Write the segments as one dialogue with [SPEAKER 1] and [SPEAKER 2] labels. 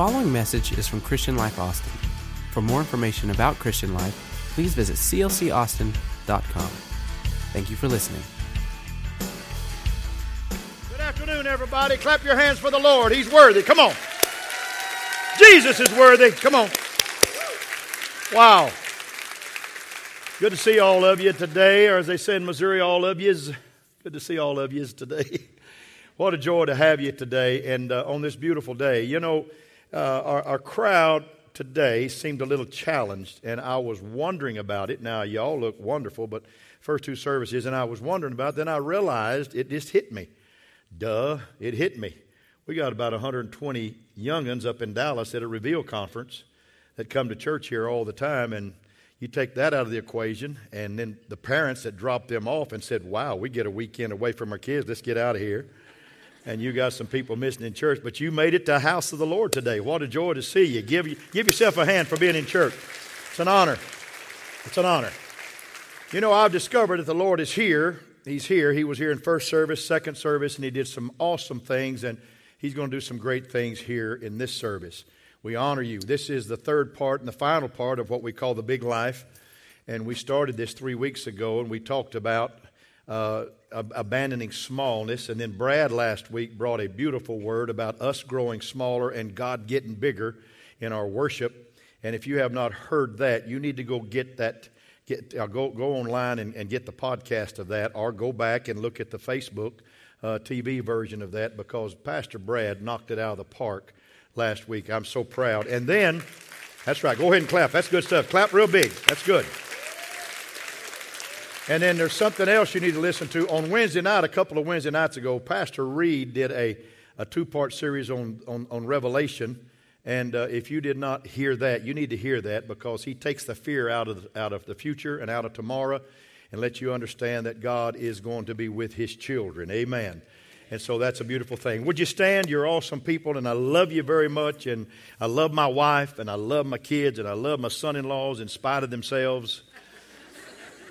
[SPEAKER 1] following message is from Christian Life Austin. For more information about Christian Life, please visit clcaustin.com. Thank you for listening.
[SPEAKER 2] Good afternoon, everybody. Clap your hands for the Lord. He's worthy. Come on. Jesus is worthy. Come on. Wow. Good to see all of you today, or as they say in Missouri, all of you is good to see all of you today. what a joy to have you today and uh, on this beautiful day. You know, uh, our, our crowd today seemed a little challenged, and I was wondering about it. Now, y'all look wonderful, but first two services, and I was wondering about it. Then I realized it just hit me. Duh, it hit me. We got about 120 youngins up in Dallas at a Reveal conference that come to church here all the time, and you take that out of the equation, and then the parents that dropped them off and said, Wow, we get a weekend away from our kids, let's get out of here. And you got some people missing in church, but you made it to the house of the Lord today. What a joy to see you. Give, give yourself a hand for being in church. It's an honor. It's an honor. You know, I've discovered that the Lord is here. He's here. He was here in first service, second service, and He did some awesome things, and He's going to do some great things here in this service. We honor you. This is the third part and the final part of what we call the big life. And we started this three weeks ago, and we talked about uh, abandoning smallness. And then Brad last week brought a beautiful word about us growing smaller and God getting bigger in our worship. And if you have not heard that, you need to go get that. Get, uh, go, go online and, and, get the podcast of that, or go back and look at the Facebook uh, TV version of that because Pastor Brad knocked it out of the park last week. I'm so proud. And then, that's right, go ahead and clap. That's good stuff. Clap real big. That's good. And then there's something else you need to listen to. On Wednesday night, a couple of Wednesday nights ago, Pastor Reed did a, a two part series on, on, on Revelation. And uh, if you did not hear that, you need to hear that because he takes the fear out of, out of the future and out of tomorrow and lets you understand that God is going to be with his children. Amen. And so that's a beautiful thing. Would you stand? You're awesome people, and I love you very much. And I love my wife, and I love my kids, and I love my son in laws in spite of themselves.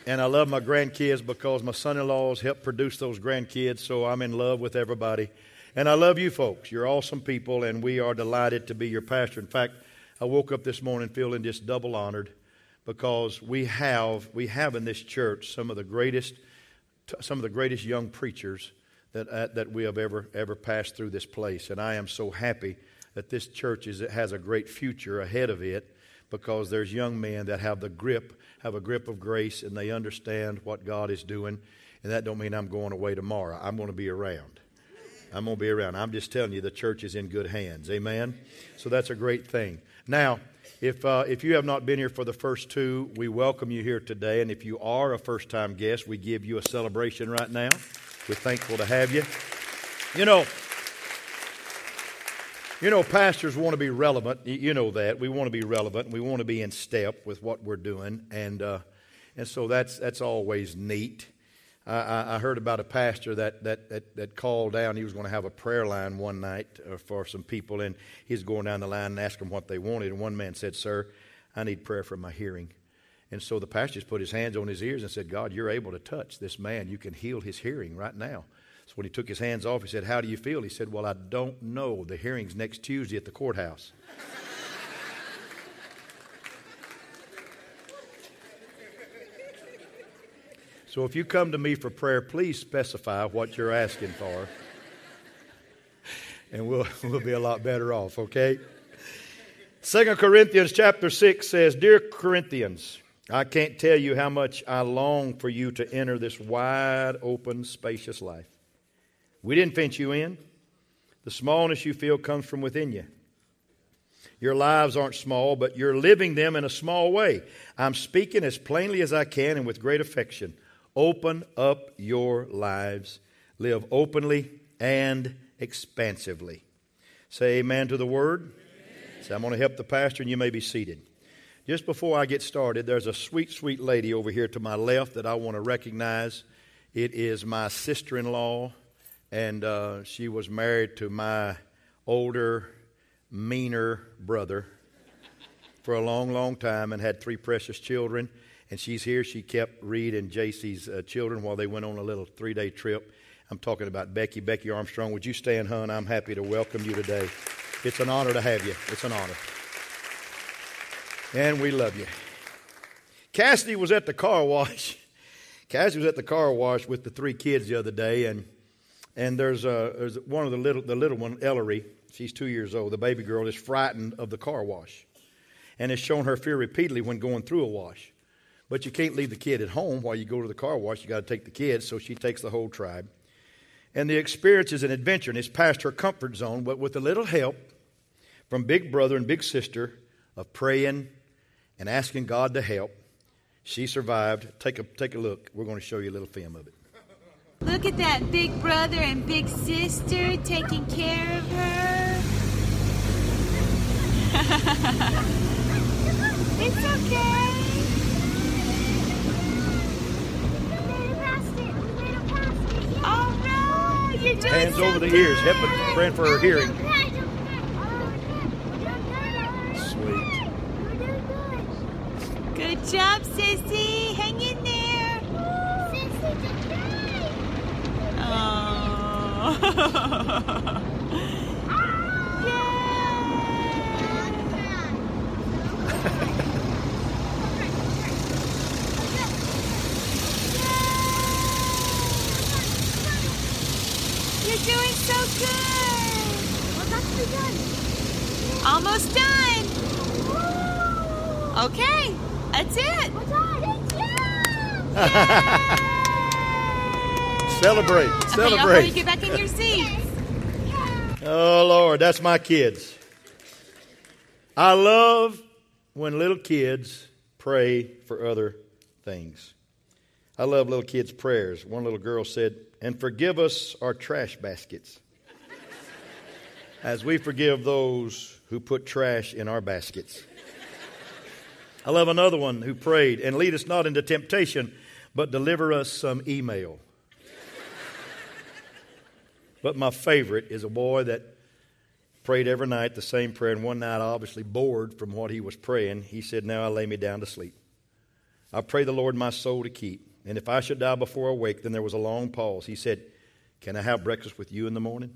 [SPEAKER 2] And I love my grandkids because my son in laws helped produce those grandkids, so I'm in love with everybody. And I love you folks. You're awesome people, and we are delighted to be your pastor. In fact, I woke up this morning feeling just double honored because we have, we have in this church some of the greatest, some of the greatest young preachers that, uh, that we have ever, ever passed through this place. And I am so happy that this church is, has a great future ahead of it because there's young men that have the grip, have a grip of grace, and they understand what God is doing. And that don't mean I'm going away tomorrow. I'm going to be around. I'm going to be around. I'm just telling you the church is in good hands. Amen? So that's a great thing. Now, if, uh, if you have not been here for the first two, we welcome you here today. And if you are a first time guest, we give you a celebration right now. We're thankful to have you. You know, you know, pastors want to be relevant. You know that. We want to be relevant. We want to be in step with what we're doing. And, uh, and so that's, that's always neat. I, I, heard about a pastor that, that, that, that, called down. He was going to have a prayer line one night uh, for some people, and he's going down the line and asking them what they wanted. And one man said, Sir, I need prayer for my hearing. And so the pastor just put his hands on his ears and said, God, you're able to touch this man. You can heal his hearing right now. So when he took his hands off, he said, How do you feel? He said, Well, I don't know. The hearing's next Tuesday at the courthouse. so if you come to me for prayer, please specify what you're asking for. and we'll, we'll be a lot better off, okay? Second Corinthians chapter 6 says, Dear Corinthians, I can't tell you how much I long for you to enter this wide open, spacious life. We didn't fence you in. The smallness you feel comes from within you. Your lives aren't small, but you're living them in a small way. I'm speaking as plainly as I can and with great affection. Open up your lives. Live openly and expansively. Say amen to the word. Amen. So I'm going to help the pastor, and you may be seated. Just before I get started, there's a sweet, sweet lady over here to my left that I want to recognize. It is my sister in law, and uh, she was married to my older, meaner brother for a long, long time and had three precious children. And she's here. She kept Reed and JC's uh, children while they went on a little three day trip. I'm talking about Becky. Becky Armstrong, would you stand, hon? I'm happy to welcome you today. It's an honor to have you. It's an honor. And we love you. Cassidy was at the car wash. Cassidy was at the car wash with the three kids the other day, and and there's a there's one of the little the little one, Ellery. She's two years old. The baby girl is frightened of the car wash, and has shown her fear repeatedly when going through a wash. But you can't leave the kid at home while you go to the car wash. You got to take the kids, so she takes the whole tribe. And the experience is an adventure, and it's past her comfort zone, but with a little help from big brother and big sister of praying and asking God to help, she survived. Take a, take a look. We're going to show you a little film of it.
[SPEAKER 3] Look at that big brother and big sister taking care of her. it's okay. Oh no, you're doing
[SPEAKER 2] Hands
[SPEAKER 3] so
[SPEAKER 2] over the ears,
[SPEAKER 3] good.
[SPEAKER 2] helping, praying for her hearing. Oh, Sweet.
[SPEAKER 3] Good job, Sissy. Hang in there. Oh. You're doing so good. Almost done. Okay, that's it.
[SPEAKER 2] Celebrate.
[SPEAKER 3] Okay, y'all ready to
[SPEAKER 2] Celebrate.
[SPEAKER 3] get back in your seats.
[SPEAKER 2] Oh, Lord, that's my kids. I love when little kids pray for other things. I love little kids' prayers. One little girl said, And forgive us our trash baskets, as we forgive those who put trash in our baskets. I love another one who prayed, And lead us not into temptation, but deliver us some email. But my favorite is a boy that prayed every night the same prayer, and one night, obviously bored from what he was praying, he said, Now I lay me down to sleep. I pray the Lord my soul to keep. And if I should die before I wake, then there was a long pause. He said, Can I have breakfast with you in the morning?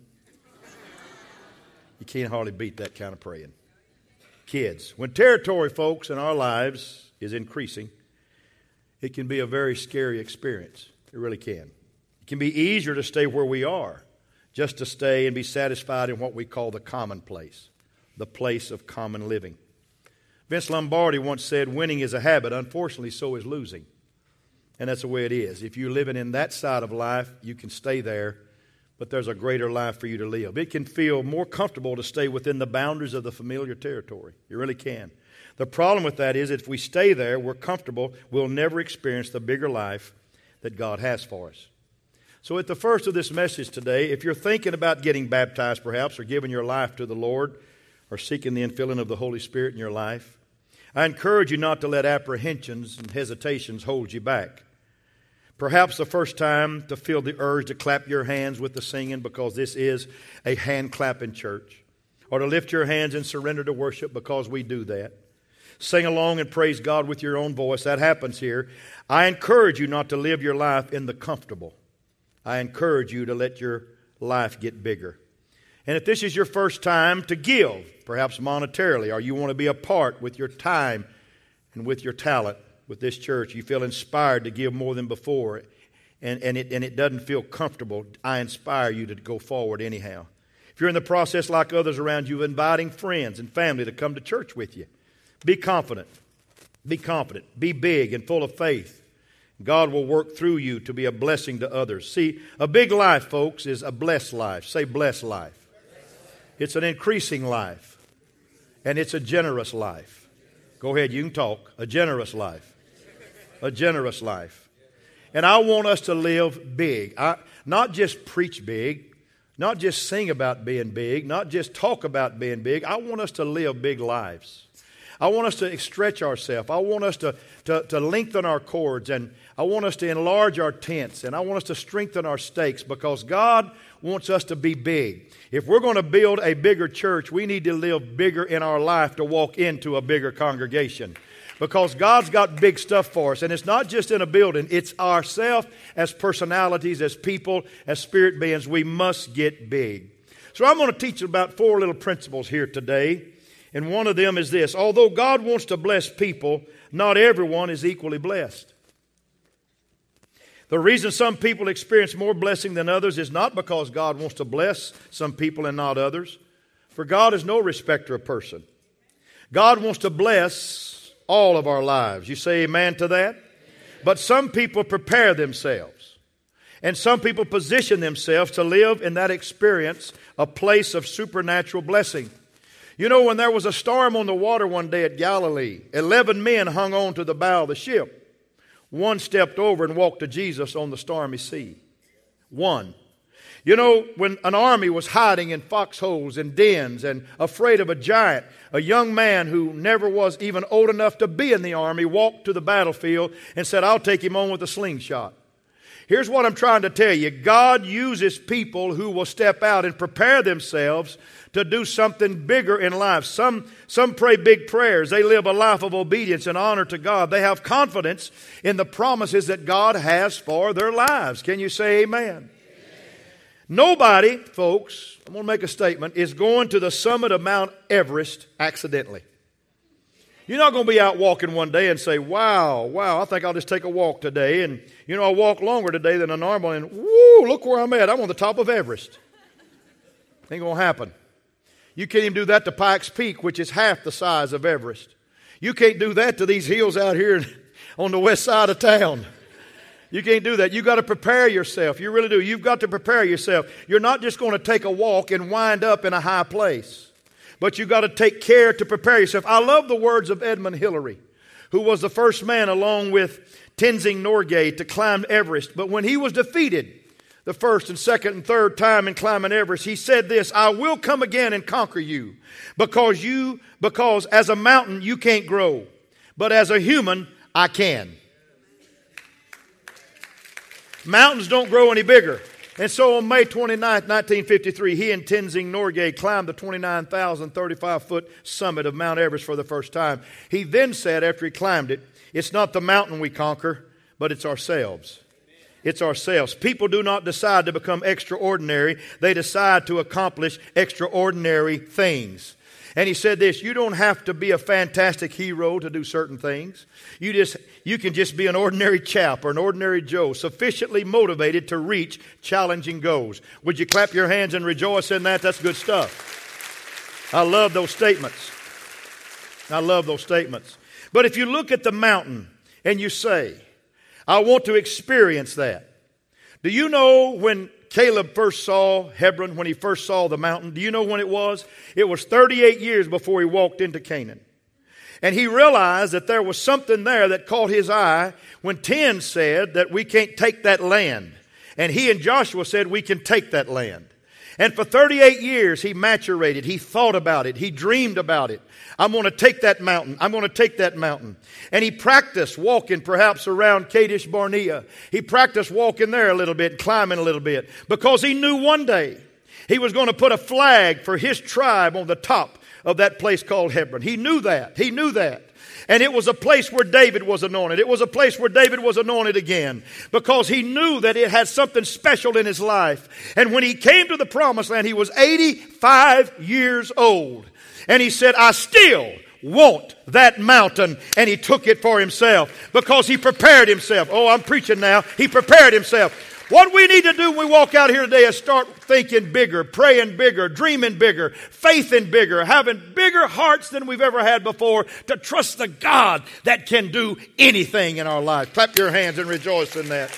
[SPEAKER 2] You can't hardly beat that kind of praying. Kids, when territory, folks, in our lives is increasing, it can be a very scary experience. It really can. It can be easier to stay where we are, just to stay and be satisfied in what we call the commonplace, the place of common living. Vince Lombardi once said, Winning is a habit. Unfortunately, so is losing. And that's the way it is. If you're living in that side of life, you can stay there, but there's a greater life for you to live. It can feel more comfortable to stay within the boundaries of the familiar territory. You really can. The problem with that is if we stay there, we're comfortable, we'll never experience the bigger life that God has for us. So, at the first of this message today, if you're thinking about getting baptized perhaps, or giving your life to the Lord, or seeking the infilling of the Holy Spirit in your life, I encourage you not to let apprehensions and hesitations hold you back. Perhaps the first time to feel the urge to clap your hands with the singing because this is a hand clapping church, or to lift your hands and surrender to worship because we do that. Sing along and praise God with your own voice. That happens here. I encourage you not to live your life in the comfortable. I encourage you to let your life get bigger. And if this is your first time to give, perhaps monetarily, or you want to be a part with your time and with your talent with this church, you feel inspired to give more than before, and, and, it, and it doesn't feel comfortable, I inspire you to go forward anyhow. If you're in the process, like others around you, of inviting friends and family to come to church with you, be confident. Be confident. Be big and full of faith. God will work through you to be a blessing to others. See, a big life, folks, is a blessed life. Say, blessed life. It's an increasing life, and it's a generous life. Go ahead, you can talk. A generous life. A generous life. And I want us to live big. I, not just preach big, not just sing about being big, not just talk about being big. I want us to live big lives. I want us to stretch ourselves. I want us to, to, to lengthen our cords and I want us to enlarge our tents and I want us to strengthen our stakes because God wants us to be big. If we're going to build a bigger church, we need to live bigger in our life to walk into a bigger congregation. Because God's got big stuff for us. And it's not just in a building, it's ourselves as personalities, as people, as spirit beings. We must get big. So I'm going to teach about four little principles here today. And one of them is this although God wants to bless people, not everyone is equally blessed. The reason some people experience more blessing than others is not because God wants to bless some people and not others, for God is no respecter of person. God wants to bless all of our lives. You say amen to that? But some people prepare themselves, and some people position themselves to live in that experience a place of supernatural blessing. You know, when there was a storm on the water one day at Galilee, 11 men hung on to the bow of the ship. One stepped over and walked to Jesus on the stormy sea. One. You know, when an army was hiding in foxholes and dens and afraid of a giant, a young man who never was even old enough to be in the army walked to the battlefield and said, I'll take him on with a slingshot. Here's what I'm trying to tell you God uses people who will step out and prepare themselves to do something bigger in life. Some, some pray big prayers. They live a life of obedience and honor to God. They have confidence in the promises that God has for their lives. Can you say amen? amen. Nobody, folks, I'm going to make a statement, is going to the summit of Mount Everest accidentally. You're not going to be out walking one day and say, wow, wow, I think I'll just take a walk today. And, you know, I'll walk longer today than a normal. And, whoo, look where I'm at. I'm on the top of Everest. Ain't going to happen. You can't even do that to Pikes Peak, which is half the size of Everest. You can't do that to these hills out here on the west side of town. You can't do that. You've got to prepare yourself. You really do. You've got to prepare yourself. You're not just going to take a walk and wind up in a high place, but you've got to take care to prepare yourself. I love the words of Edmund Hillary, who was the first man, along with Tenzing Norgay, to climb Everest. But when he was defeated, the first and second and third time in climbing Everest, he said this, I will come again and conquer you because you, because as a mountain you can't grow, but as a human I can. Mountains don't grow any bigger. And so on May 29, 1953, he and Tenzing Norgay climbed the 29,035 foot summit of Mount Everest for the first time. He then said, after he climbed it, It's not the mountain we conquer, but it's ourselves. It's ourselves. People do not decide to become extraordinary, they decide to accomplish extraordinary things. And he said this, you don't have to be a fantastic hero to do certain things. You just you can just be an ordinary chap or an ordinary Joe, sufficiently motivated to reach challenging goals. Would you clap your hands and rejoice in that? That's good stuff. I love those statements. I love those statements. But if you look at the mountain and you say, I want to experience that. Do you know when Caleb first saw Hebron, when he first saw the mountain? Do you know when it was? It was 38 years before he walked into Canaan. And he realized that there was something there that caught his eye when 10 said that we can't take that land. And he and Joshua said we can take that land. And for 38 years, he maturated. He thought about it. He dreamed about it. I'm going to take that mountain. I'm going to take that mountain. And he practiced walking perhaps around Kadesh Barnea. He practiced walking there a little bit, climbing a little bit, because he knew one day he was going to put a flag for his tribe on the top of that place called Hebron. He knew that. He knew that. And it was a place where David was anointed. It was a place where David was anointed again because he knew that it had something special in his life. And when he came to the promised land, he was 85 years old. And he said, I still want that mountain. And he took it for himself because he prepared himself. Oh, I'm preaching now. He prepared himself. What we need to do when we walk out here today is start thinking bigger, praying bigger, dreaming bigger, faithing bigger, having bigger hearts than we've ever had before to trust the God that can do anything in our life. Clap your hands and rejoice in that.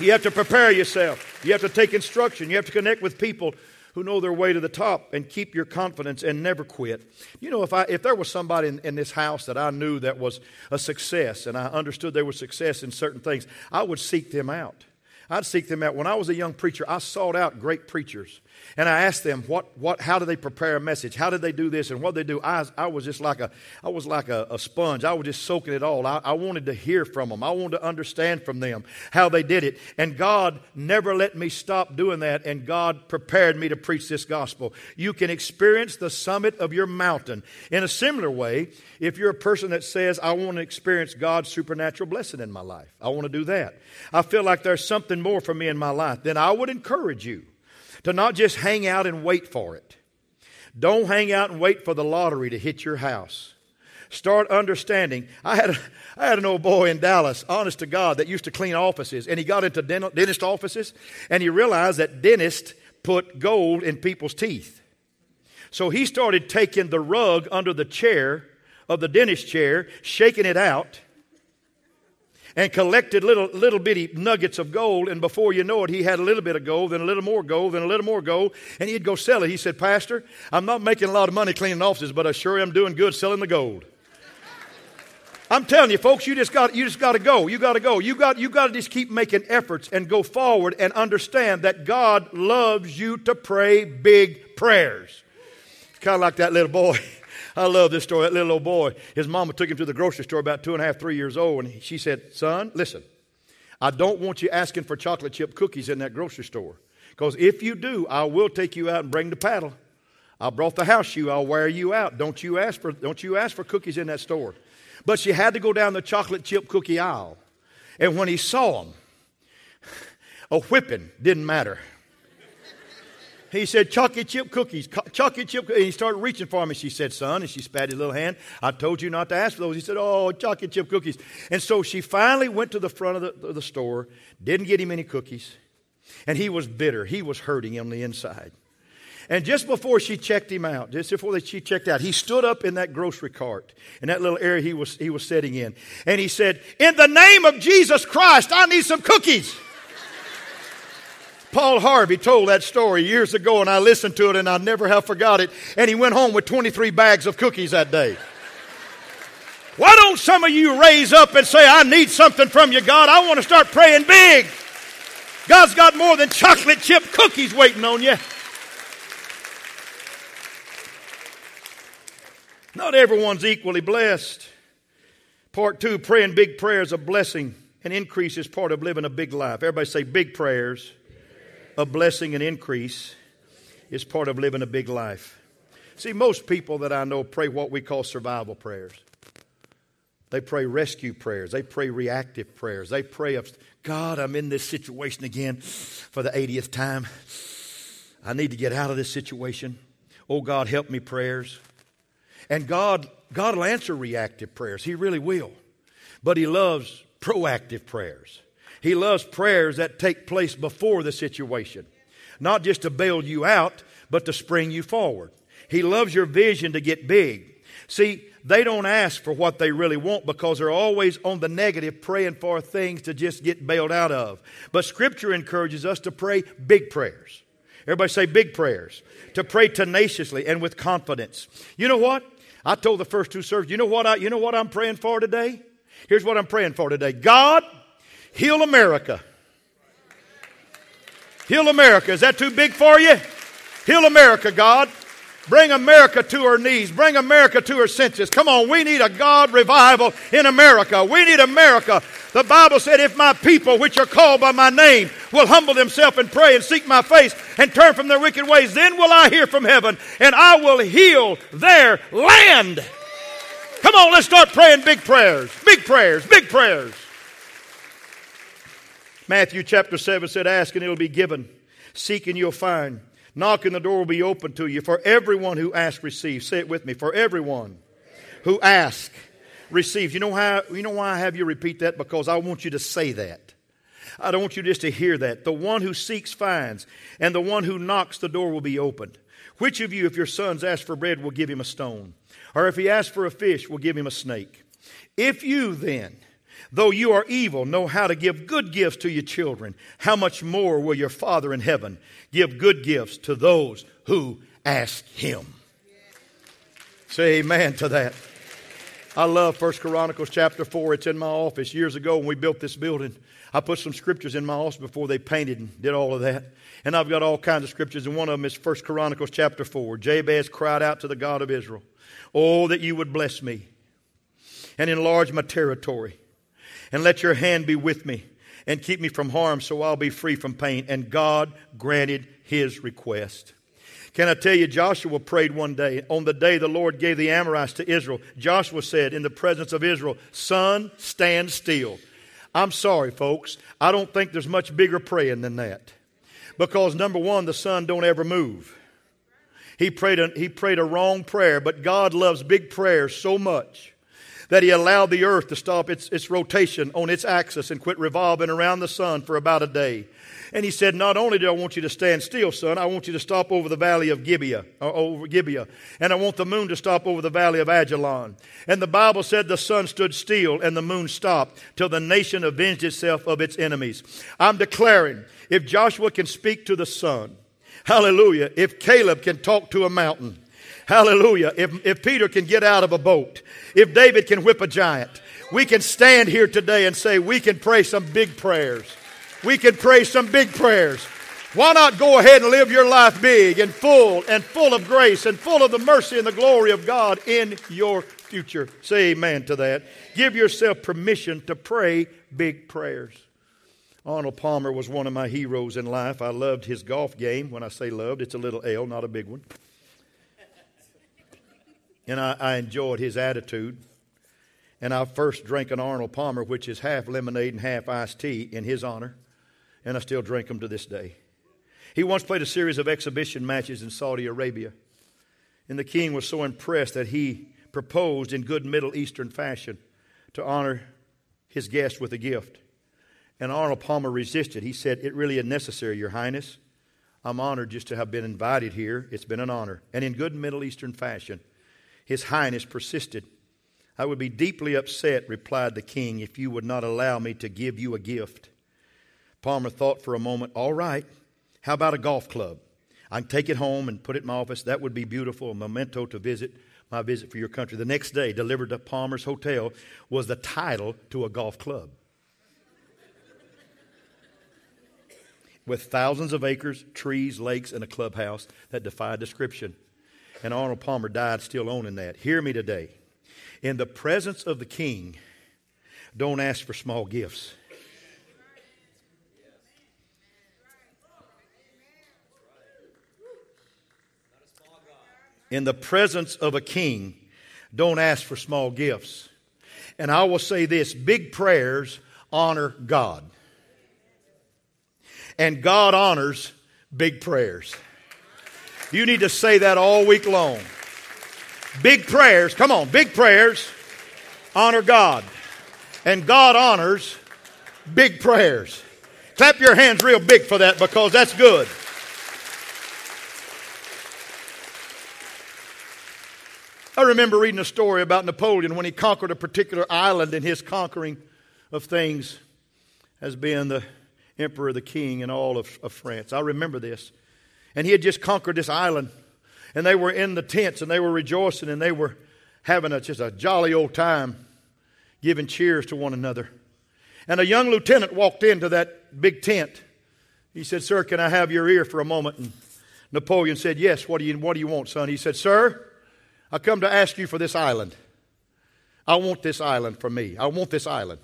[SPEAKER 2] You have to prepare yourself. You have to take instruction. You have to connect with people who know their way to the top and keep your confidence and never quit. You know, if, I, if there was somebody in, in this house that I knew that was a success and I understood they were success in certain things, I would seek them out. I'd seek them out. When I was a young preacher, I sought out great preachers. And I asked them, what, what, how do they prepare a message? How did they do this? And what they do? I, I was just like a, I was like a, a sponge. I was just soaking it all. I, I wanted to hear from them. I wanted to understand from them how they did it. And God never let me stop doing that. And God prepared me to preach this gospel. You can experience the summit of your mountain. In a similar way, if you're a person that says, I want to experience God's supernatural blessing in my life, I want to do that. I feel like there's something more for me in my life, then I would encourage you to not just hang out and wait for it. Don't hang out and wait for the lottery to hit your house. Start understanding. I had, a, I had an old boy in Dallas, honest to God, that used to clean offices, and he got into dentist offices, and he realized that dentists put gold in people's teeth. So he started taking the rug under the chair of the dentist chair, shaking it out, and collected little, little bitty nuggets of gold. And before you know it, he had a little bit of gold, then a little more gold, then a little more gold, and he'd go sell it. He said, Pastor, I'm not making a lot of money cleaning offices, but I sure am doing good selling the gold. I'm telling you, folks, you just got you just got to go. You got to go. You got you got to just keep making efforts and go forward and understand that God loves you to pray big prayers. It's kind of like that little boy. I love this story. That little old boy, his mama took him to the grocery store about two and a half, three years old, and she said, Son, listen, I don't want you asking for chocolate chip cookies in that grocery store. Because if you do, I will take you out and bring the paddle. I brought the house shoe, I'll wear you out. Don't you ask for don't you ask for cookies in that store. But she had to go down the chocolate chip cookie aisle. And when he saw them, a whipping didn't matter. He said, chocolate chip cookies, chocolate chip cookies. And he started reaching for me. She said, son, and she spat his little hand. I told you not to ask for those. He said, oh, chocolate chip cookies. And so she finally went to the front of the, of the store, didn't get him any cookies. And he was bitter. He was hurting on the inside. And just before she checked him out, just before she checked out, he stood up in that grocery cart, in that little area he was, he was sitting in. And he said, In the name of Jesus Christ, I need some cookies. Paul Harvey told that story years ago, and I listened to it, and I never have forgot it. And he went home with 23 bags of cookies that day. Why don't some of you raise up and say, I need something from you, God? I want to start praying big. God's got more than chocolate chip cookies waiting on you. Not everyone's equally blessed. Part two, praying big prayers of blessing and increase is part of living a big life. Everybody say big prayers a blessing and increase is part of living a big life. See, most people that I know pray what we call survival prayers. They pray rescue prayers. They pray reactive prayers. They pray of, God, I'm in this situation again for the 80th time. I need to get out of this situation. Oh, God, help me prayers. And God, God will answer reactive prayers. He really will. But He loves proactive prayers. He loves prayers that take place before the situation, not just to bail you out, but to spring you forward. He loves your vision to get big. See, they don't ask for what they really want because they're always on the negative, praying for things to just get bailed out of. But Scripture encourages us to pray big prayers. Everybody say big prayers. To pray tenaciously and with confidence. You know what? I told the first two servers, you know what I, you know what I'm praying for today? Here's what I'm praying for today. God, Heal America. Heal America. Is that too big for you? Heal America, God. Bring America to her knees. Bring America to her senses. Come on, we need a God revival in America. We need America. The Bible said, if my people, which are called by my name, will humble themselves and pray and seek my face and turn from their wicked ways, then will I hear from heaven and I will heal their land. Come on, let's start praying big prayers. Big prayers. Big prayers. Matthew chapter 7 said, Ask and it will be given. Seek and you'll find. Knock and the door will be open to you. For everyone who asks receives. Say it with me. For everyone who asks receives. You know, how, you know why I have you repeat that? Because I want you to say that. I don't want you just to hear that. The one who seeks finds, and the one who knocks, the door will be opened. Which of you, if your sons ask for bread, will give him a stone? Or if he asks for a fish, will give him a snake? If you then, Though you are evil, know how to give good gifts to your children. How much more will your Father in heaven give good gifts to those who ask him? Say amen to that. I love First Chronicles chapter 4. It's in my office years ago when we built this building. I put some scriptures in my office before they painted and did all of that. And I've got all kinds of scriptures, and one of them is First Chronicles chapter 4. Jabez cried out to the God of Israel, Oh, that you would bless me and enlarge my territory and let your hand be with me and keep me from harm so I'll be free from pain. And God granted his request. Can I tell you, Joshua prayed one day. On the day the Lord gave the Amorites to Israel, Joshua said in the presence of Israel, Sun, stand still. I'm sorry, folks. I don't think there's much bigger praying than that. Because number one, the sun don't ever move. He prayed a, he prayed a wrong prayer, but God loves big prayers so much that he allowed the earth to stop its, its rotation on its axis and quit revolving around the sun for about a day. And he said, Not only do I want you to stand still, son, I want you to stop over the valley of Gibeah, or over Gibeah. And I want the moon to stop over the valley of Ajalon. And the Bible said the sun stood still and the moon stopped till the nation avenged itself of its enemies. I'm declaring, if Joshua can speak to the sun, hallelujah, if Caleb can talk to a mountain, hallelujah, if, if Peter can get out of a boat, if David can whip a giant, we can stand here today and say we can pray some big prayers we can pray some big prayers. Why not go ahead and live your life big and full and full of grace and full of the mercy and the glory of God in your future? Say amen to that. Give yourself permission to pray big prayers. Arnold Palmer was one of my heroes in life. I loved his golf game. When I say loved, it's a little L, not a big one. And I, I enjoyed his attitude. And I first drank an Arnold Palmer, which is half lemonade and half iced tea, in his honor and I still drink them to this day. He once played a series of exhibition matches in Saudi Arabia, and the king was so impressed that he proposed in good Middle Eastern fashion to honor his guest with a gift. And Arnold Palmer resisted. He said, It really isn't necessary, Your Highness. I'm honored just to have been invited here. It's been an honor. And in good Middle Eastern fashion, His Highness persisted. I would be deeply upset, replied the king, if you would not allow me to give you a gift. Palmer thought for a moment, all right, how about a golf club? I can take it home and put it in my office. That would be beautiful, a memento to visit my visit for your country. The next day, delivered to Palmer's Hotel was the title to a golf club. With thousands of acres, trees, lakes, and a clubhouse that defied description. And Arnold Palmer died still owning that. Hear me today. In the presence of the king, don't ask for small gifts. in the presence of a king, don't ask for small gifts. And I will say this big prayers honor God. And God honors big prayers. You need to say that all week long. Big prayers, come on, big prayers honor God. And God honors big prayers. Clap your hands real big for that because that's good. I remember reading a story about Napoleon when he conquered a particular island in his conquering of things as being the emperor, the king, and all of, of France. I remember this. And he had just conquered this island. And they were in the tents and they were rejoicing and they were having a, just a jolly old time giving cheers to one another. And a young lieutenant walked into that big tent. He said, Sir, can I have your ear for a moment? And Napoleon said, Yes, what do you, what do you want, son? He said, Sir, I come to ask you for this island. I want this island for me. I want this island.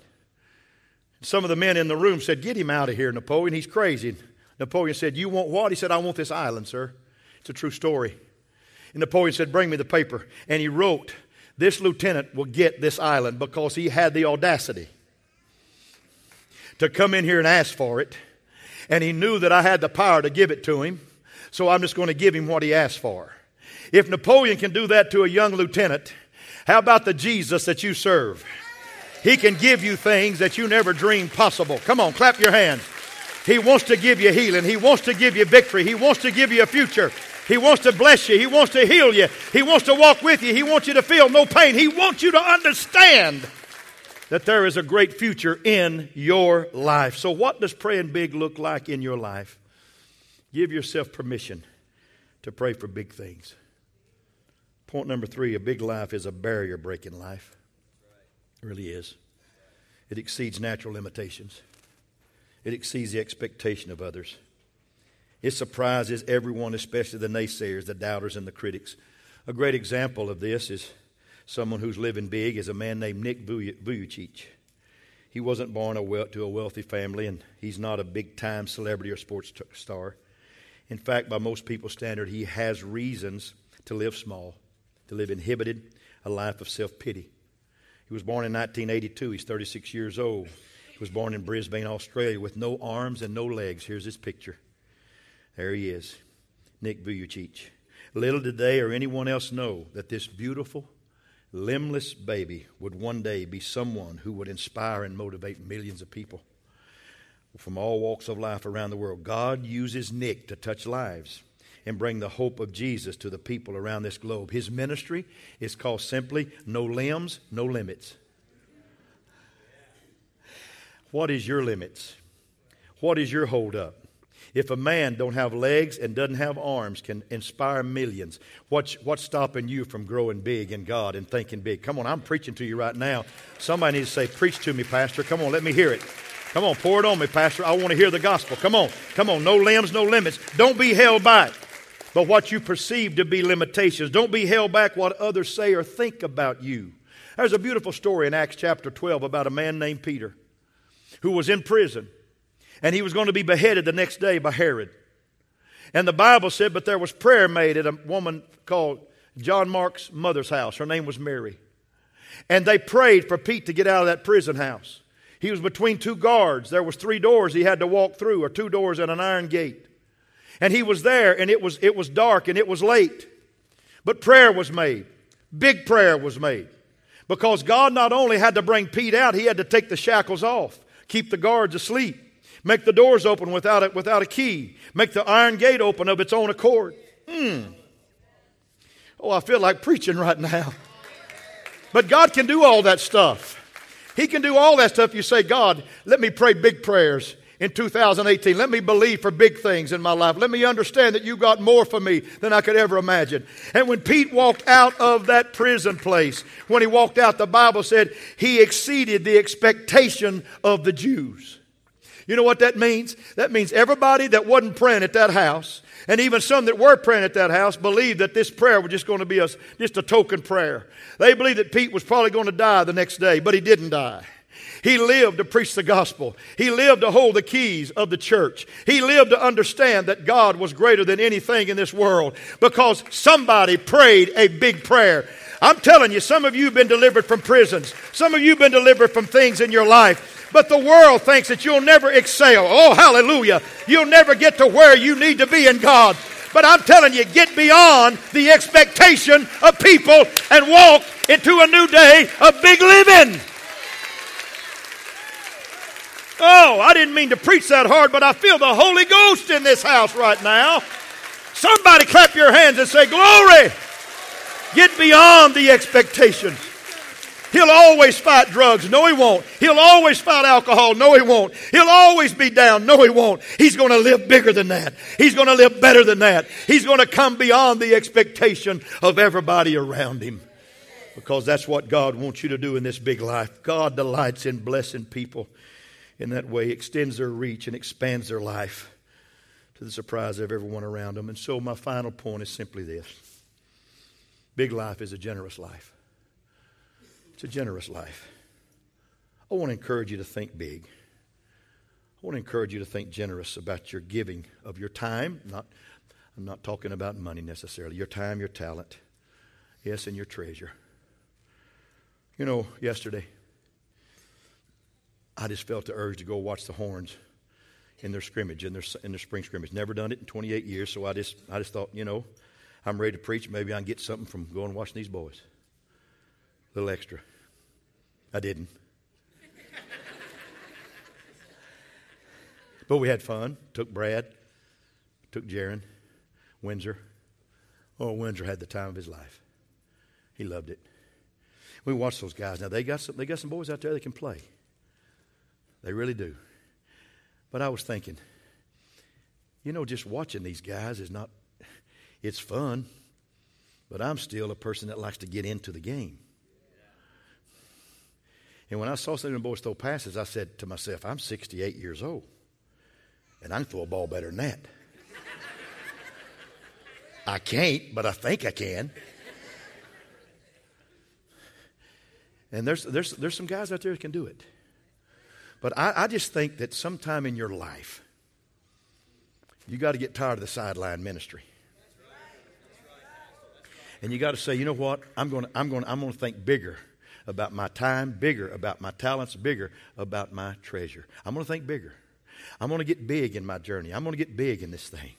[SPEAKER 2] Some of the men in the room said, Get him out of here, Napoleon. He's crazy. Napoleon said, You want what? He said, I want this island, sir. It's a true story. And Napoleon said, Bring me the paper. And he wrote, This lieutenant will get this island because he had the audacity to come in here and ask for it. And he knew that I had the power to give it to him. So I'm just going to give him what he asked for. If Napoleon can do that to a young lieutenant, how about the Jesus that you serve? He can give you things that you never dreamed possible. Come on, clap your hands. He wants to give you healing. He wants to give you victory. He wants to give you a future. He wants to bless you. He wants to heal you. He wants to walk with you. He wants you to feel no pain. He wants you to understand that there is a great future in your life. So, what does praying big look like in your life? Give yourself permission to pray for big things. Point number three a big life is a barrier breaking life. It really is. It exceeds natural limitations, it exceeds the expectation of others. It surprises everyone, especially the naysayers, the doubters, and the critics. A great example of this is someone who's living big is a man named Nick Vujicic. He wasn't born to a wealthy family, and he's not a big time celebrity or sports star. In fact, by most people's standard, he has reasons to live small to live inhibited, a life of self pity. He was born in 1982. He's 36 years old. He was born in Brisbane, Australia, with no arms and no legs. Here's his picture. There he is, Nick Vujicic. Little did they or anyone else know that this beautiful, limbless baby would one day be someone who would inspire and motivate millions of people from all walks of life around the world. God uses Nick to touch lives and bring the hope of Jesus to the people around this globe. His ministry is called simply No Limbs, No Limits. What is your limits? What is your holdup? If a man don't have legs and doesn't have arms can inspire millions, what's, what's stopping you from growing big in God and thinking big? Come on, I'm preaching to you right now. Somebody needs to say, Preach to me, Pastor. Come on, let me hear it. Come on, pour it on me, Pastor. I want to hear the gospel. Come on, come on. No limbs, no limits. Don't be held back by what you perceive to be limitations. Don't be held back what others say or think about you. There's a beautiful story in Acts chapter 12 about a man named Peter who was in prison and he was going to be beheaded the next day by Herod. And the Bible said, but there was prayer made at a woman called John Mark's mother's house. Her name was Mary. And they prayed for Pete to get out of that prison house. He was between two guards. There was three doors he had to walk through, or two doors and an iron gate. And he was there, and it was, it was dark and it was late. But prayer was made. Big prayer was made. Because God not only had to bring Pete out, he had to take the shackles off, keep the guards asleep, make the doors open without a, without a key, make the iron gate open of its own accord. Hmm. Oh, I feel like preaching right now. But God can do all that stuff. He can do all that stuff. You say, God, let me pray big prayers in 2018. Let me believe for big things in my life. Let me understand that you got more for me than I could ever imagine. And when Pete walked out of that prison place, when he walked out, the Bible said he exceeded the expectation of the Jews. You know what that means? That means everybody that wasn't praying at that house, and even some that were praying at that house, believed that this prayer was just going to be a, just a token prayer. They believed that Pete was probably going to die the next day, but he didn't die. He lived to preach the gospel. He lived to hold the keys of the church. He lived to understand that God was greater than anything in this world because somebody prayed a big prayer. I'm telling you, some of you have been delivered from prisons. Some of you have been delivered from things in your life. But the world thinks that you'll never excel. Oh, hallelujah. You'll never get to where you need to be in God. But I'm telling you, get beyond the expectation of people and walk into a new day of big living. Oh, I didn't mean to preach that hard, but I feel the Holy Ghost in this house right now. Somebody clap your hands and say, Glory! Get beyond the expectations. He'll always fight drugs. No, he won't. He'll always fight alcohol. No, he won't. He'll always be down. No, he won't. He's going to live bigger than that. He's going to live better than that. He's going to come beyond the expectation of everybody around him. Because that's what God wants you to do in this big life. God delights in blessing people in that way, extends their reach and expands their life to the surprise of everyone around them. And so, my final point is simply this big life is a generous life. It's a generous life. I want to encourage you to think big. I want to encourage you to think generous about your giving of your time. Not, I'm not talking about money necessarily. Your time, your talent, yes, and your treasure. You know, yesterday, I just felt the urge to go watch the Horns in their scrimmage, in their, in their spring scrimmage. Never done it in 28 years, so I just, I just thought, you know, I'm ready to preach. Maybe I can get something from going and watching these boys. A little extra. I didn't. but we had fun. Took Brad, took Jaron, Windsor. Oh, Windsor had the time of his life. He loved it. We watched those guys. Now they got some, they got some boys out there that can play. They really do. But I was thinking, you know, just watching these guys is not, it's fun, but I'm still a person that likes to get into the game. And when I saw some of the boys throw passes, I said to myself, I'm 68 years old, and I can throw a ball better than that. I can't, but I think I can. And there's, there's, there's some guys out there that can do it. But I, I just think that sometime in your life, you got to get tired of the sideline ministry. And you got to say, you know what? I'm going to, I'm going to, I'm going to think bigger about my time, bigger about my talents, bigger about my treasure. I'm going to think bigger. I'm going to get big in my journey. I'm going to get big in this thing.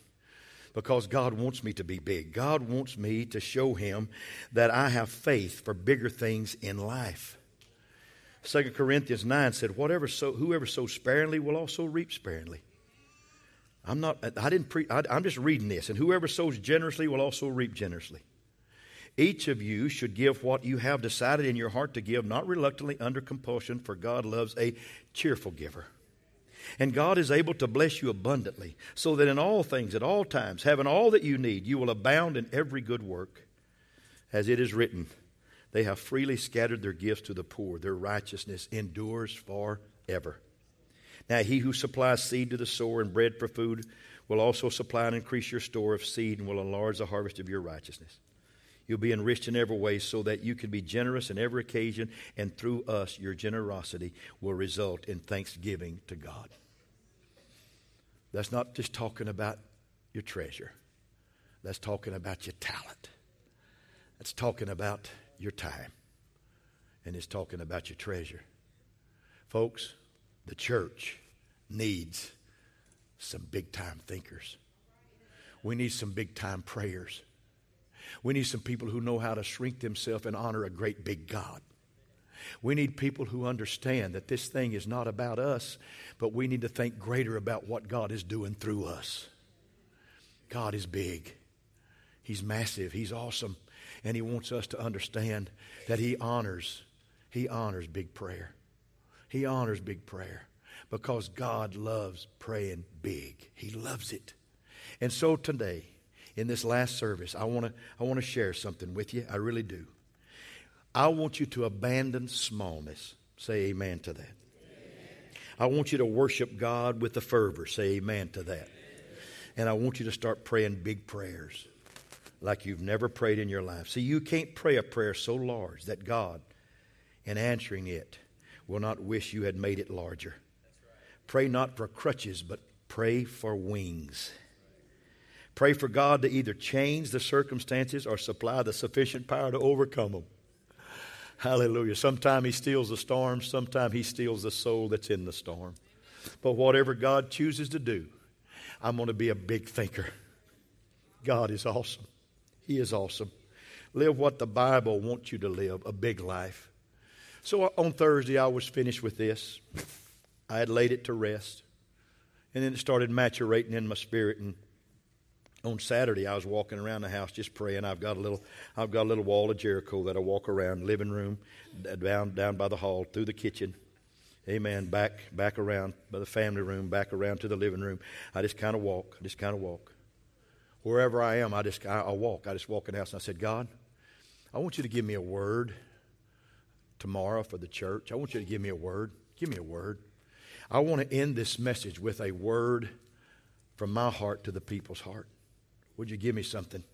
[SPEAKER 2] because God wants me to be big. God wants me to show Him that I have faith for bigger things in life. 2 Corinthians 9 said, Whatever so, Whoever sows sparingly will also reap sparingly. I'm not, I didn't pre, I, I'm just reading this. And whoever sows generously will also reap generously. Each of you should give what you have decided in your heart to give, not reluctantly under compulsion, for God loves a cheerful giver. And God is able to bless you abundantly, so that in all things, at all times, having all that you need, you will abound in every good work. As it is written, they have freely scattered their gifts to the poor, their righteousness endures forever. Now, he who supplies seed to the sower and bread for food will also supply and increase your store of seed and will enlarge the harvest of your righteousness. You'll be enriched in every way so that you can be generous in every occasion, and through us, your generosity will result in thanksgiving to God. That's not just talking about your treasure, that's talking about your talent, that's talking about your time, and it's talking about your treasure. Folks, the church needs some big time thinkers. We need some big time prayers. We need some people who know how to shrink themselves and honor a great big God. We need people who understand that this thing is not about us, but we need to think greater about what God is doing through us. God is big, He's massive, He's awesome, and He wants us to understand that He honors, He honors big prayer. He honors big prayer because God loves praying big. He loves it. And so today, in this last service, I want to I want to share something with you. I really do. I want you to abandon smallness. Say amen to that. Amen. I want you to worship God with the fervor. Say amen to that. Amen. And I want you to start praying big prayers like you've never prayed in your life. See, you can't pray a prayer so large that God, in answering it, will not wish you had made it larger. Pray not for crutches, but pray for wings. Pray for God to either change the circumstances or supply the sufficient power to overcome them. Hallelujah. Sometimes He steals the storm, sometimes He steals the soul that's in the storm. But whatever God chooses to do, I'm going to be a big thinker. God is awesome. He is awesome. Live what the Bible wants you to live a big life. So uh, on Thursday, I was finished with this. I had laid it to rest. And then it started maturating in my spirit. And on Saturday, I was walking around the house just praying. I've got a little, I've got a little wall of Jericho that I walk around, living room, down down by the hall, through the kitchen, Amen. Back back around by the family room, back around to the living room. I just kind of walk. I just kind of walk. Wherever I am, I just I, I walk. I just walk in the house and I said, God, I want you to give me a word tomorrow for the church. I want you to give me a word. Give me a word. I want to end this message with a word from my heart to the people's heart. Would you give me something?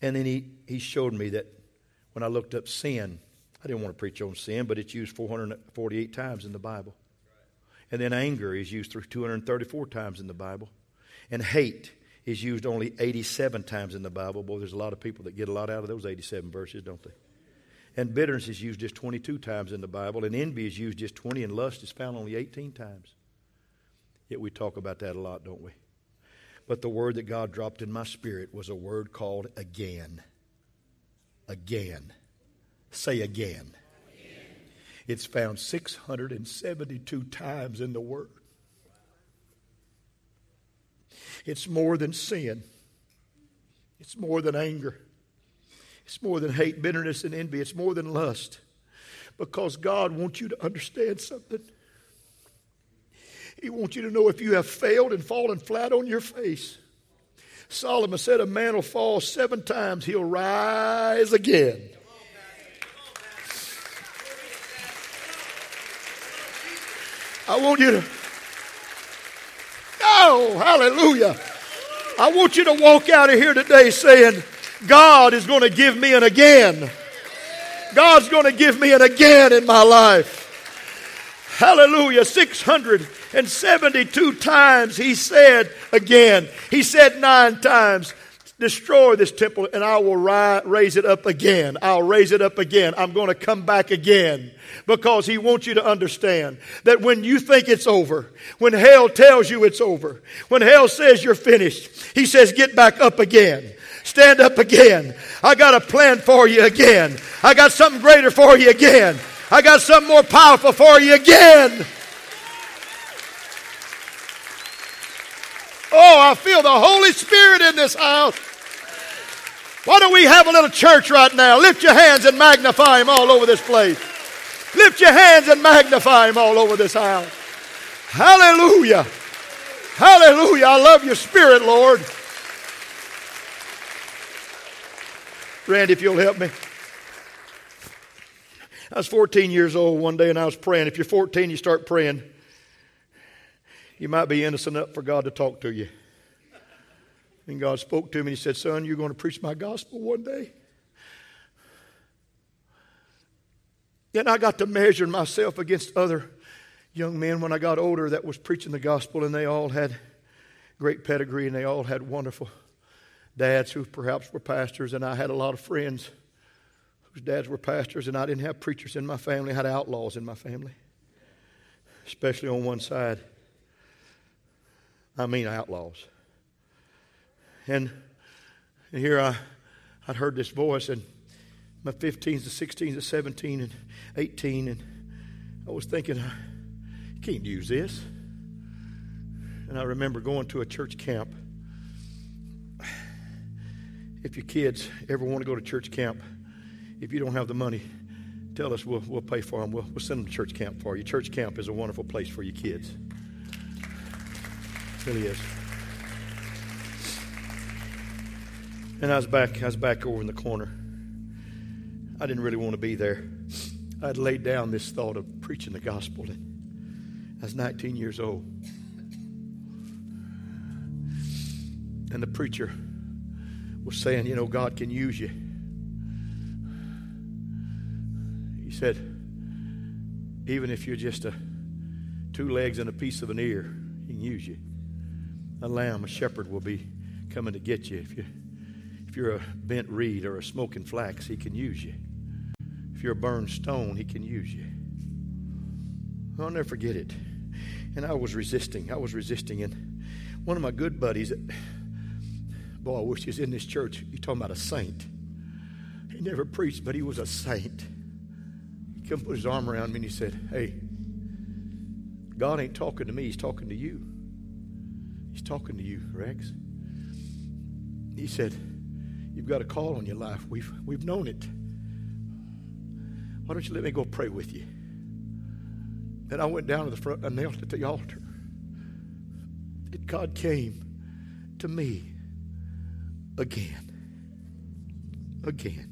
[SPEAKER 2] And then he, he showed me that when I looked up sin, I didn't want to preach on sin, but it's used 448 times in the Bible. And then anger is used 234 times in the Bible. And hate is used only 87 times in the Bible. Boy, there's a lot of people that get a lot out of those 87 verses, don't they? And bitterness is used just 22 times in the Bible. And envy is used just 20. And lust is found only 18 times. Yet we talk about that a lot, don't we? But the word that God dropped in my spirit was a word called again. Again. Say again. again. It's found 672 times in the Word. It's more than sin, it's more than anger, it's more than hate, bitterness, and envy, it's more than lust. Because God wants you to understand something. He wants you to know if you have failed and fallen flat on your face. Solomon said, A man will fall seven times, he'll rise again. I want you to. Oh, hallelujah. I want you to walk out of here today saying, God is going to give me an again. God's going to give me an again in my life. Hallelujah. 672 times he said again. He said nine times destroy this temple and I will ri- raise it up again. I'll raise it up again. I'm going to come back again because he wants you to understand that when you think it's over, when hell tells you it's over, when hell says you're finished, he says, get back up again. Stand up again. I got a plan for you again. I got something greater for you again. I got something more powerful for you again. Oh, I feel the Holy Spirit in this house. Why don't we have a little church right now? Lift your hands and magnify Him all over this place. Lift your hands and magnify Him all over this house. Hallelujah. Hallelujah. I love your spirit, Lord. Randy, if you'll help me. I was 14 years old one day and I was praying. If you're 14, you start praying you might be innocent enough for God to talk to you. And God spoke to me and He said, Son, you're going to preach my gospel one day. Then I got to measure myself against other young men when I got older that was preaching the gospel, and they all had great pedigree and they all had wonderful dads who perhaps were pastors, and I had a lot of friends whose dads were pastors, and I didn't have preachers in my family, I had outlaws in my family, especially on one side. I mean outlaws. And, here I, I'd heard this voice, and my 15s to 16s to 17 and 18, and I was thinking, I can't use this. And I remember going to a church camp. If your kids ever want to go to church camp, if you don't have the money, tell us, we'll, we'll pay for them. We'll, we'll send them to church camp for you. Church camp is a wonderful place for your kids. It really is. And I was back, I was back over in the corner. I didn't really want to be there. I'd laid down this thought of preaching the gospel. And I was 19 years old. And the preacher was saying, you know, God can use you. He said, even if you're just a two legs and a piece of an ear, he can use you a lamb, a shepherd will be coming to get you. If, you. If you're a bent reed or a smoking flax, he can use you. If you're a burned stone, he can use you. I'll never forget it. And I was resisting. I was resisting. And one of my good buddies, boy, I wish he was in this church. You're talking about a saint. He never preached, but he was a saint. He come put his arm around me and he said, Hey, God ain't talking to me, he's talking to you. He's talking to you, Rex. He said, You've got a call on your life. We've, we've known it. Why don't you let me go pray with you? And I went down to the front and knelt at the altar. And God came to me again. Again.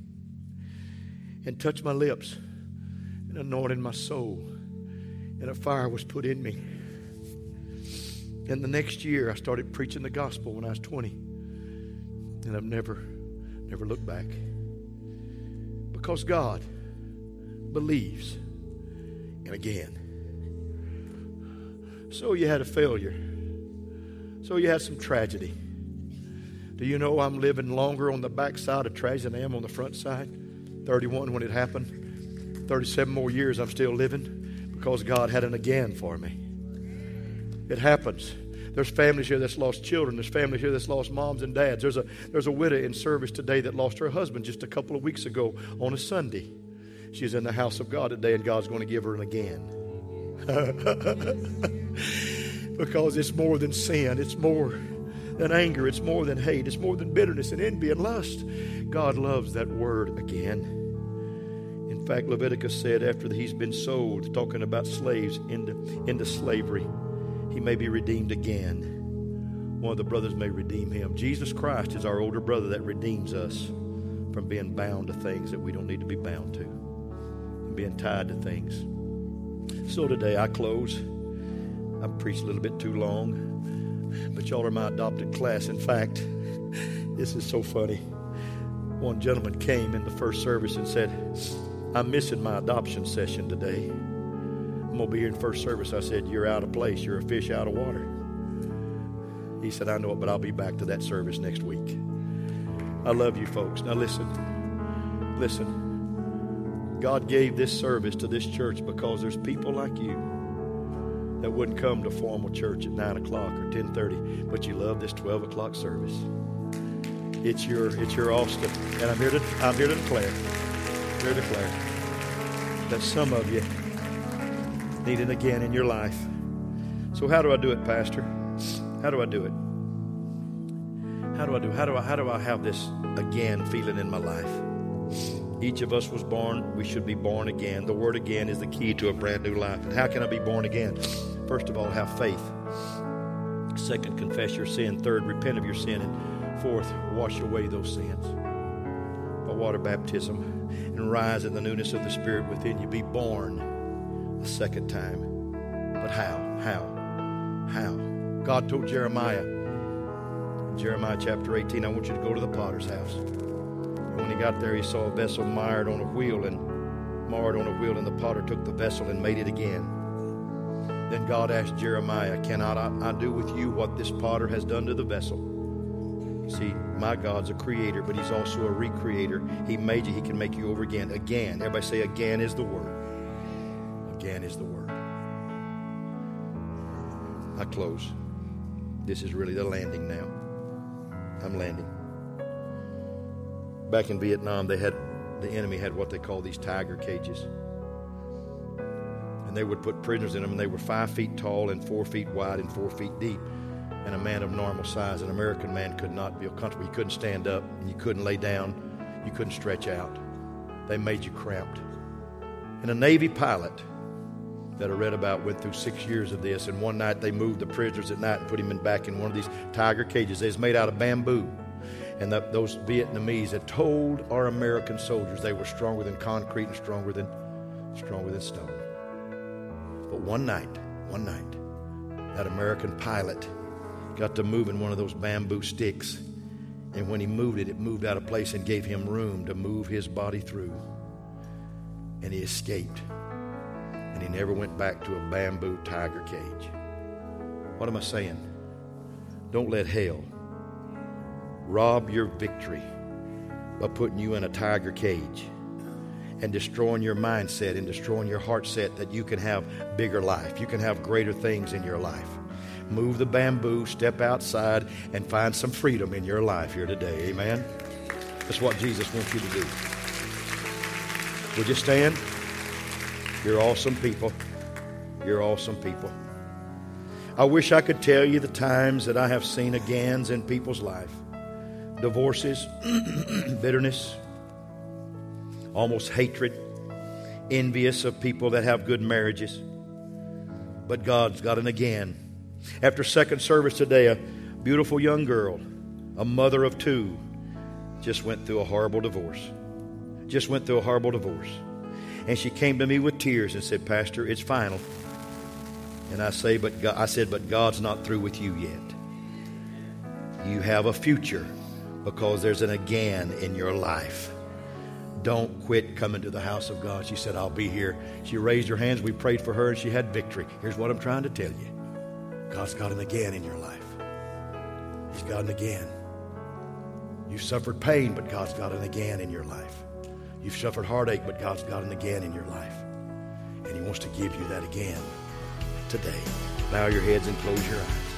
[SPEAKER 2] And touched my lips and anointed my soul. And a fire was put in me. And the next year, I started preaching the gospel when I was 20. And I've never, never look back. Because God believes And again. So you had a failure. So you had some tragedy. Do you know I'm living longer on the backside of tragedy than I am on the front side? 31 when it happened. 37 more years I'm still living because God had an again for me. It happens. There's families here that's lost children. There's families here that's lost moms and dads. There's a, there's a widow in service today that lost her husband just a couple of weeks ago on a Sunday. She's in the house of God today, and God's going to give her an again. because it's more than sin, it's more than anger, it's more than hate, it's more than bitterness and envy and lust. God loves that word again. In fact, Leviticus said after he's been sold, talking about slaves into, into slavery, he may be redeemed again. One of the brothers may redeem him. Jesus Christ is our older brother that redeems us from being bound to things that we don't need to be bound to, and being tied to things. So today I close. I preached a little bit too long, but y'all are my adopted class. In fact, this is so funny. One gentleman came in the first service and said, I'm missing my adoption session today. I'm going be here in first service. I said, You're out of place. You're a fish out of water. He said, I know it, but I'll be back to that service next week. I love you folks. Now listen. Listen. God gave this service to this church because there's people like you that wouldn't come to formal church at 9 o'clock or 10.30, but you love this 12 o'clock service. It's your, it's your Austin. And I'm here to, I'm here to declare, here to declare that some of you need it again in your life. So how do I do it, Pastor? How do I do it? How do I do? How do I how do I have this again feeling in my life? Each of us was born, we should be born again. The word again is the key to a brand new life. And how can I be born again? First of all, have faith. Second, confess your sin. Third, repent of your sin. And fourth, wash away those sins by water baptism and rise in the newness of the Spirit within you. Be born a second time. But how? How? How? God told Jeremiah, Jeremiah chapter 18, I want you to go to the potter's house. And when he got there, he saw a vessel mired on a wheel and marred on a wheel, and the potter took the vessel and made it again. Then God asked Jeremiah, Cannot I, I do with you what this potter has done to the vessel? See, my God's a creator, but he's also a recreator. He made you, he can make you over again. Again. Everybody say, again is the word. Again is the word. I close. This is really the landing now. I'm landing. Back in Vietnam, they had the enemy had what they call these tiger cages. And they would put prisoners in them, and they were five feet tall and four feet wide and four feet deep. And a man of normal size, an American man, could not feel comfortable. You couldn't stand up, you couldn't lay down, you couldn't stretch out. They made you cramped. And a Navy pilot that I read about went through six years of this. And one night they moved the prisoners at night and put him in back in one of these tiger cages. It was made out of bamboo. And the, those Vietnamese had told our American soldiers they were stronger than concrete and stronger than stronger than stone. But one night, one night, that American pilot got to move in one of those bamboo sticks. And when he moved it, it moved out of place and gave him room to move his body through. And he escaped and he never went back to a bamboo tiger cage. What am I saying? Don't let hell rob your victory by putting you in a tiger cage and destroying your mindset and destroying your heart set that you can have bigger life. You can have greater things in your life. Move the bamboo, step outside, and find some freedom in your life here today. Amen. That's what Jesus wants you to do. Would you stand? You're awesome people. You're awesome people. I wish I could tell you the times that I have seen agains in people's life divorces, bitterness, almost hatred, envious of people that have good marriages. But God's got an again. After second service today, a beautiful young girl, a mother of two, just went through a horrible divorce. Just went through a horrible divorce. And she came to me with tears and said, Pastor, it's final. And I say, but God, I said, but God's not through with you yet. You have a future because there's an again in your life. Don't quit coming to the house of God. She said, I'll be here. She raised her hands. We prayed for her and she had victory. Here's what I'm trying to tell you God's got an again in your life. He's got an again. You've suffered pain, but God's got an again in your life. You've suffered heartache, but God's got an again in your life. And He wants to give you that again today. Bow your heads and close your eyes.